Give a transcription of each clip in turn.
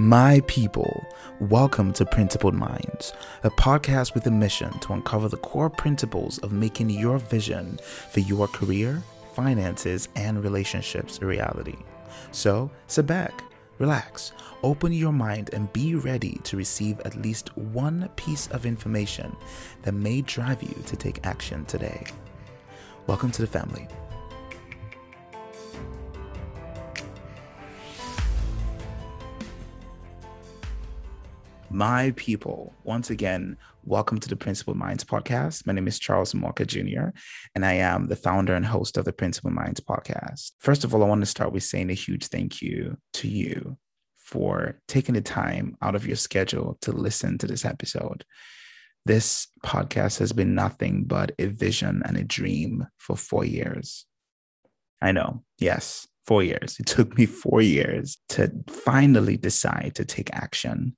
My people, welcome to Principled Minds, a podcast with a mission to uncover the core principles of making your vision for your career, finances, and relationships a reality. So, sit back, relax, open your mind, and be ready to receive at least one piece of information that may drive you to take action today. Welcome to the family. My people, once again, welcome to the Principled Minds podcast. My name is Charles Moka Jr., and I am the founder and host of the Principled Minds podcast. First of all, I want to start with saying a huge thank you to you for taking the time out of your schedule to listen to this episode. This podcast has been nothing but a vision and a dream for four years. I know, yes, four years. It took me four years to finally decide to take action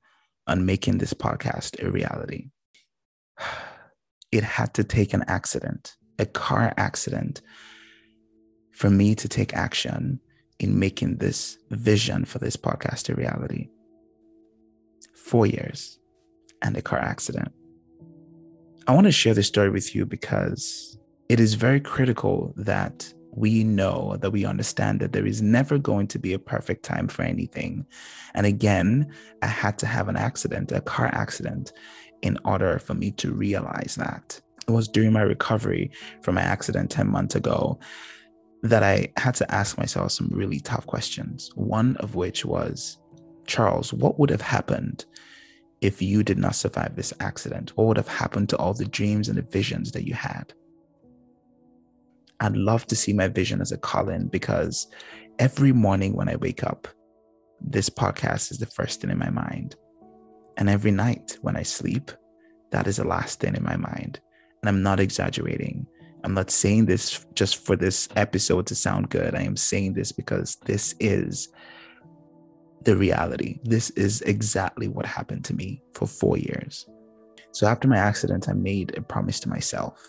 on making this podcast a reality. It had to take an accident, a car accident, for me to take action in making this vision for this podcast a reality. Four years and a car accident. I want to share this story with you because it is very critical that we know that we understand that there is never going to be a perfect time for anything. And again, I had to have an accident, a car accident, in order for me to realize that. It was during my recovery from my accident 10 months ago that I had to ask myself some really tough questions. One of which was, Charles, what would have happened if you did not survive this accident? What would have happened to all the dreams and the visions that you had? I'd love to see my vision as a calling because every morning when I wake up, this podcast is the first thing in my mind. And every night when I sleep, that is the last thing in my mind. And I'm not exaggerating. I'm not saying this just for this episode to sound good. I am saying this because this is the reality. This is exactly what happened to me for four years. So after my accident, I made a promise to myself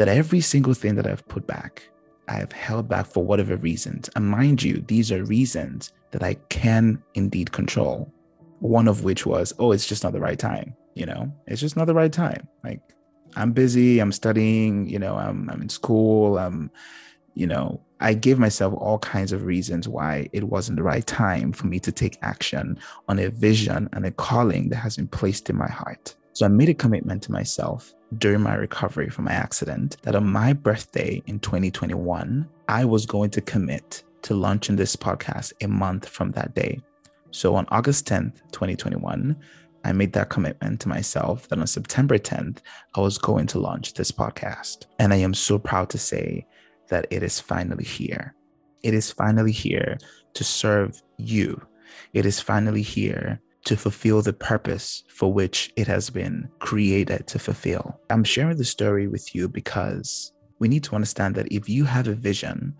that every single thing that I've put back, I have held back for whatever reasons. And mind you, these are reasons that I can indeed control. One of which was, oh, it's just not the right time. You know, it's just not the right time. Like I'm busy, I'm studying, you know, I'm, I'm in school, I'm, you know, I gave myself all kinds of reasons why it wasn't the right time for me to take action on a vision and a calling that has been placed in my heart. So I made a commitment to myself during my recovery from my accident that on my birthday in 2021, I was going to commit to launching this podcast a month from that day. So on August 10th, 2021, I made that commitment to myself that on September 10th, I was going to launch this podcast. And I am so proud to say that it is finally here. It is finally here to serve you. It is finally here to fulfill the purpose for which it has been created to fulfill. I'm sharing the story with you because we need to understand that if you have a vision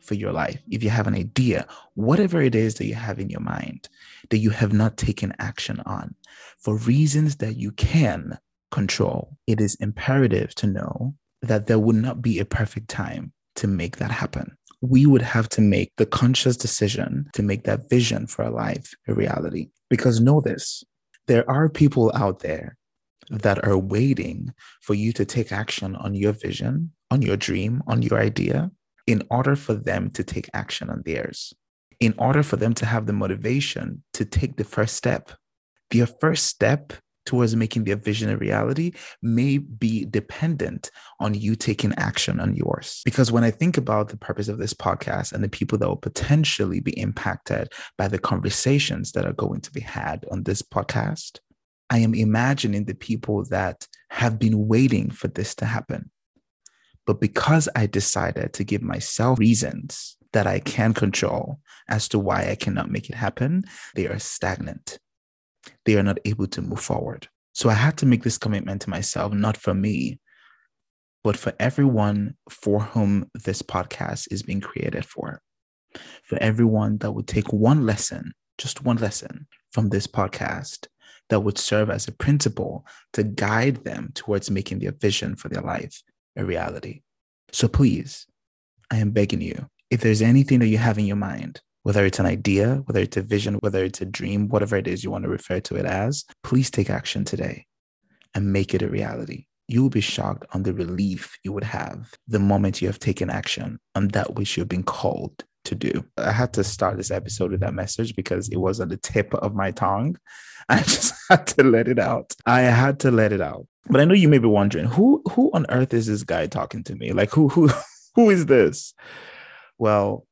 for your life, if you have an idea, whatever it is that you have in your mind that you have not taken action on for reasons that you can control, it is imperative to know that there would not be a perfect time to make that happen we would have to make the conscious decision to make that vision for our life a reality. Because know this there are people out there that are waiting for you to take action on your vision, on your dream, on your idea, in order for them to take action on theirs, in order for them to have the motivation to take the first step. Their first step towards making their vision a reality may be dependent on you taking action on yours. Because when I think about the purpose of this podcast and the people that will potentially be impacted by the conversations that are going to be had on this podcast, I am imagining the people that have been waiting for this to happen. But because I decided to give myself reasons that I can control as to why I cannot make it happen, they are stagnant they are not able to move forward. So I had to make this commitment to myself, not for me, but for everyone for whom this podcast is being created for. For everyone that would take one lesson, just one lesson from this podcast that would serve as a principle to guide them towards making their vision for their life a reality. So please, I am begging you, if there's anything that you have in your mind whether it's an idea, whether it's a vision, whether it's a dream, whatever it is you want to refer to it as, please take action today and make it a reality. You will be shocked on the relief you would have the moment you have taken action on that which you've been called to do. I had to start this episode with that message because it was at the tip of my tongue. I just had to let it out. I had to let it out. But I know you may be wondering, who who on earth is this guy talking to me? Like who who who is this? Well,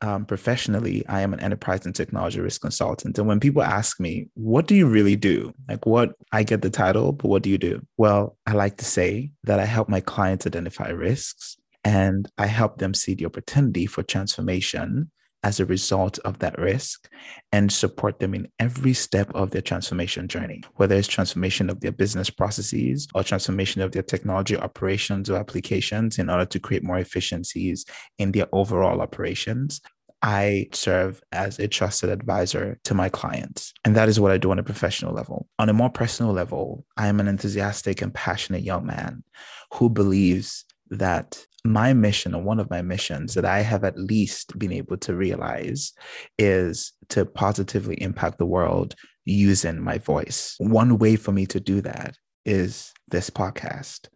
um, professionally, I am an enterprise and technology risk consultant. And when people ask me, what do you really do? Like, what I get the title, but what do you do? Well, I like to say that I help my clients identify risks and I help them see the opportunity for transformation as a result of that risk and support them in every step of their transformation journey, whether it's transformation of their business processes or transformation of their technology operations or applications in order to create more efficiencies in their overall operations. I serve as a trusted advisor to my clients. And that is what I do on a professional level. On a more personal level, I am an enthusiastic and passionate young man who believes that my mission or one of my missions that I have at least been able to realize is to positively impact the world using my voice. One way for me to do that is this podcast.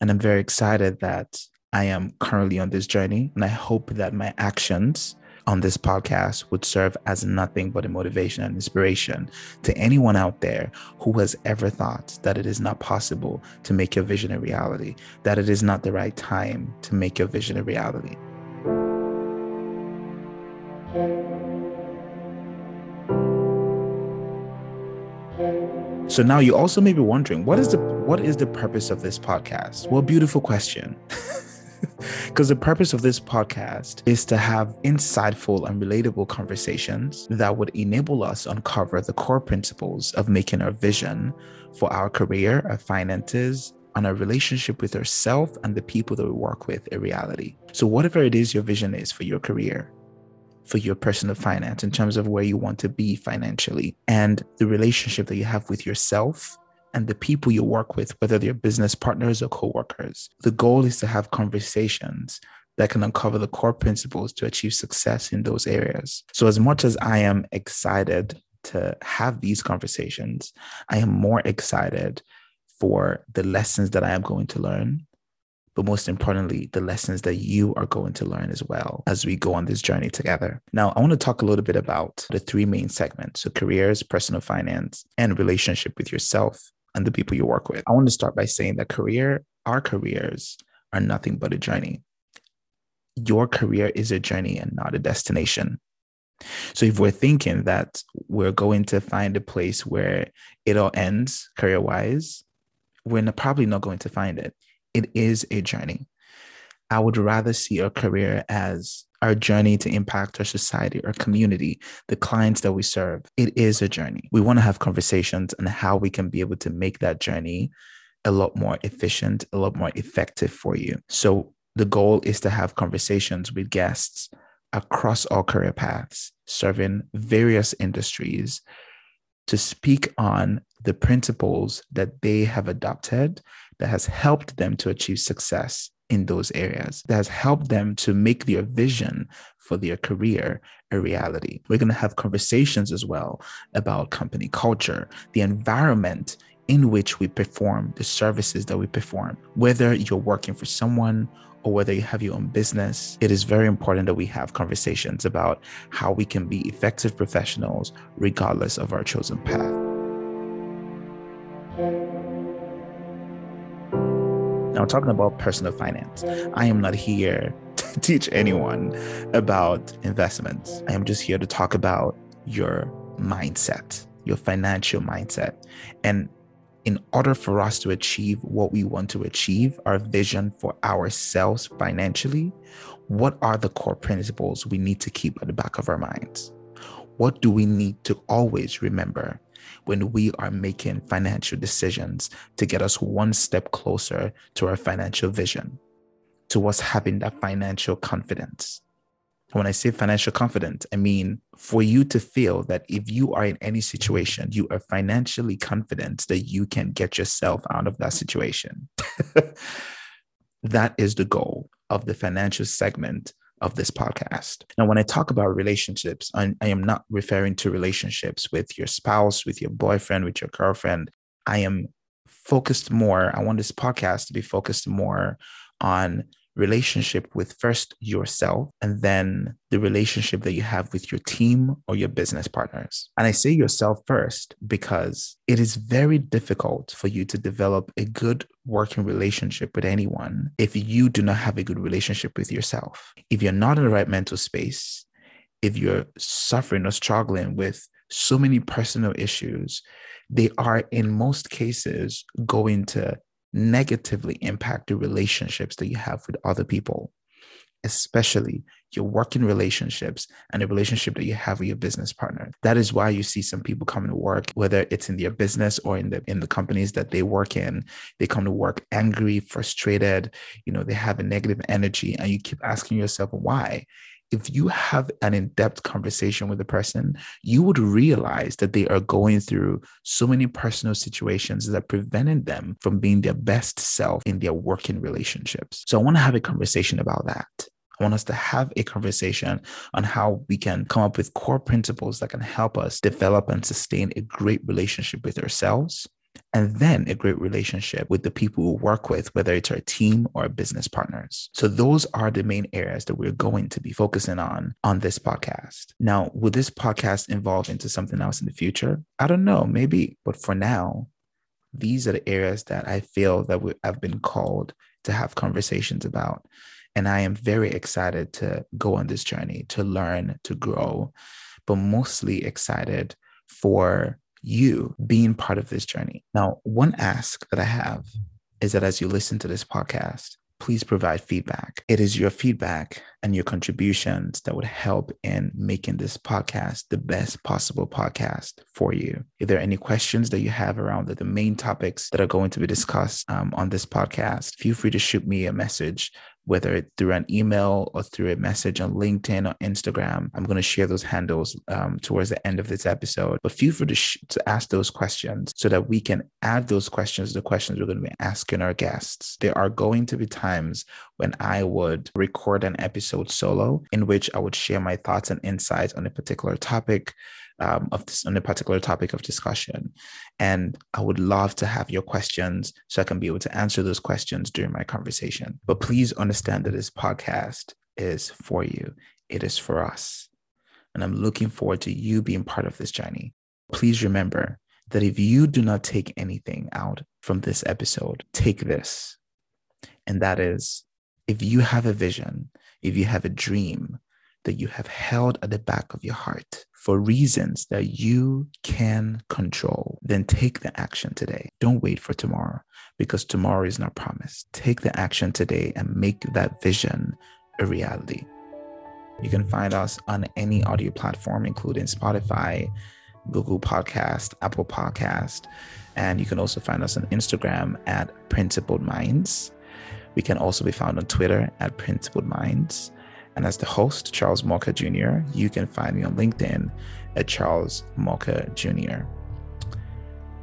And I'm very excited that I am currently on this journey. And I hope that my actions on this podcast would serve as nothing but a motivation and inspiration to anyone out there who has ever thought that it is not possible to make your vision a reality, that it is not the right time to make your vision a reality. So now you also may be wondering, what is the what is the purpose of this podcast? Well, beautiful question. Because the purpose of this podcast is to have insightful and relatable conversations that would enable us uncover the core principles of making our vision for our career, our finances, and our relationship with ourselves and the people that we work with a reality. So, whatever it is your vision is for your career, for your personal finance in terms of where you want to be financially and the relationship that you have with yourself and the people you work with, whether they're business partners or co-workers. The goal is to have conversations that can uncover the core principles to achieve success in those areas. So as much as I am excited to have these conversations, I am more excited for the lessons that I am going to learn but most importantly, the lessons that you are going to learn as well as we go on this journey together. Now, I want to talk a little bit about the three main segments so careers, personal finance, and relationship with yourself and the people you work with. I want to start by saying that career, our careers are nothing but a journey. Your career is a journey and not a destination. So if we're thinking that we're going to find a place where it all ends career wise, we're probably not going to find it. It is a journey. I would rather see a career as our journey to impact our society, our community, the clients that we serve. It is a journey. We want to have conversations on how we can be able to make that journey a lot more efficient, a lot more effective for you. So the goal is to have conversations with guests across all career paths, serving various industries to speak on the principles that they have adopted that has helped them to achieve success in those areas that has helped them to make their vision for their career a reality. We're going to have conversations as well about company culture, the environment in which we perform the services that we perform. Whether you're working for someone or whether you have your own business, it is very important that we have conversations about how we can be effective professionals regardless of our chosen path. Now, talking about personal finance, I am not here to teach anyone about investments. I am just here to talk about your mindset, your financial mindset. And in order for us to achieve what we want to achieve, our vision for ourselves financially, what are the core principles we need to keep at the back of our minds? What do we need to always remember when we are making financial decisions to get us one step closer to our financial vision, to us having that financial confidence. When I say financial confidence, I mean for you to feel that if you are in any situation, you are financially confident that you can get yourself out of that situation. that is the goal of the financial segment of this podcast. Now, when I talk about relationships, I, I, am not referring to relationships with your spouse, with your boyfriend, with your girlfriend. I am focused more. I want this podcast to be focused more on relationship with first yourself and then the relationship that you have with your team or your business partners. And I say yourself first because it is very difficult for you to develop a good working relationship with anyone if you do not have a good relationship with yourself. If you're not in the right mental space, if you're suffering or struggling with so many personal issues, they are in most cases going to negatively impact the relationships that you have with other people, especially your working relationships and the relationship that you have with your business partner. That is why you see some people coming to work, whether it's in their business or in the in the companies that they work in, they come to work angry, frustrated, you know, they have a negative energy, and you keep asking yourself why if you have an in-depth conversation with a person you would realize that they are going through so many personal situations that prevented them from being their best self in their working relationships. So i want to have a conversation about that. I want us to have a conversation on how we can come up with core principles that can help us develop and sustain a great relationship with ourselves and then a great relationship with the people we work with, whether it's our team or business partners. So those are the main areas that we're going to be focusing on on this podcast. Now, will this podcast evolve into something else in the future? I don't know, maybe, but for now, these are the areas that I feel that we have been called to have conversations about. And I am very excited to go on this journey, to learn, to grow, but mostly excited for you being part of this journey. Now, one ask that I have is that as you listen to this podcast, please provide feedback. It is your feedback and your contributions that would help in making this podcast the best possible podcast for you. If there are any questions that you have around the, the main topics that are going to be discussed um, on this podcast, feel free to shoot me a message whether it's through an email or through a message on LinkedIn or Instagram. I'm going to share those handles um, towards the end of this episode. But feel free to, sh- to ask those questions so that we can add those questions to the questions we're going to be asking our guests. There are going to be times when I would record an episode solo in which I would share my thoughts and insights on a particular topic um, of this on a particular topic of discussion. And I would love to have your questions so I can be able to answer those questions during my conversation. But please understand that this podcast is for you, it is for us. And I'm looking forward to you being part of this journey. Please remember that if you do not take anything out from this episode, take this. And that is if you have a vision, if you have a dream that you have held at the back of your heart, for reasons that you can control, then take the action today. Don't wait for tomorrow because tomorrow is not promised. Take the action today and make that vision a reality. You can find us on any audio platform, including Spotify, Google Podcast, Apple Podcast, and you can also find us on Instagram at Principled Minds. We can also be found on Twitter at Principled Minds. And as the host, Charles Mocha Jr., you can find me on LinkedIn at Charles Mocha Jr.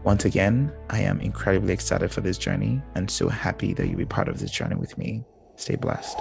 Once again, I am incredibly excited for this journey and so happy that you'll be part of this journey with me. Stay blessed.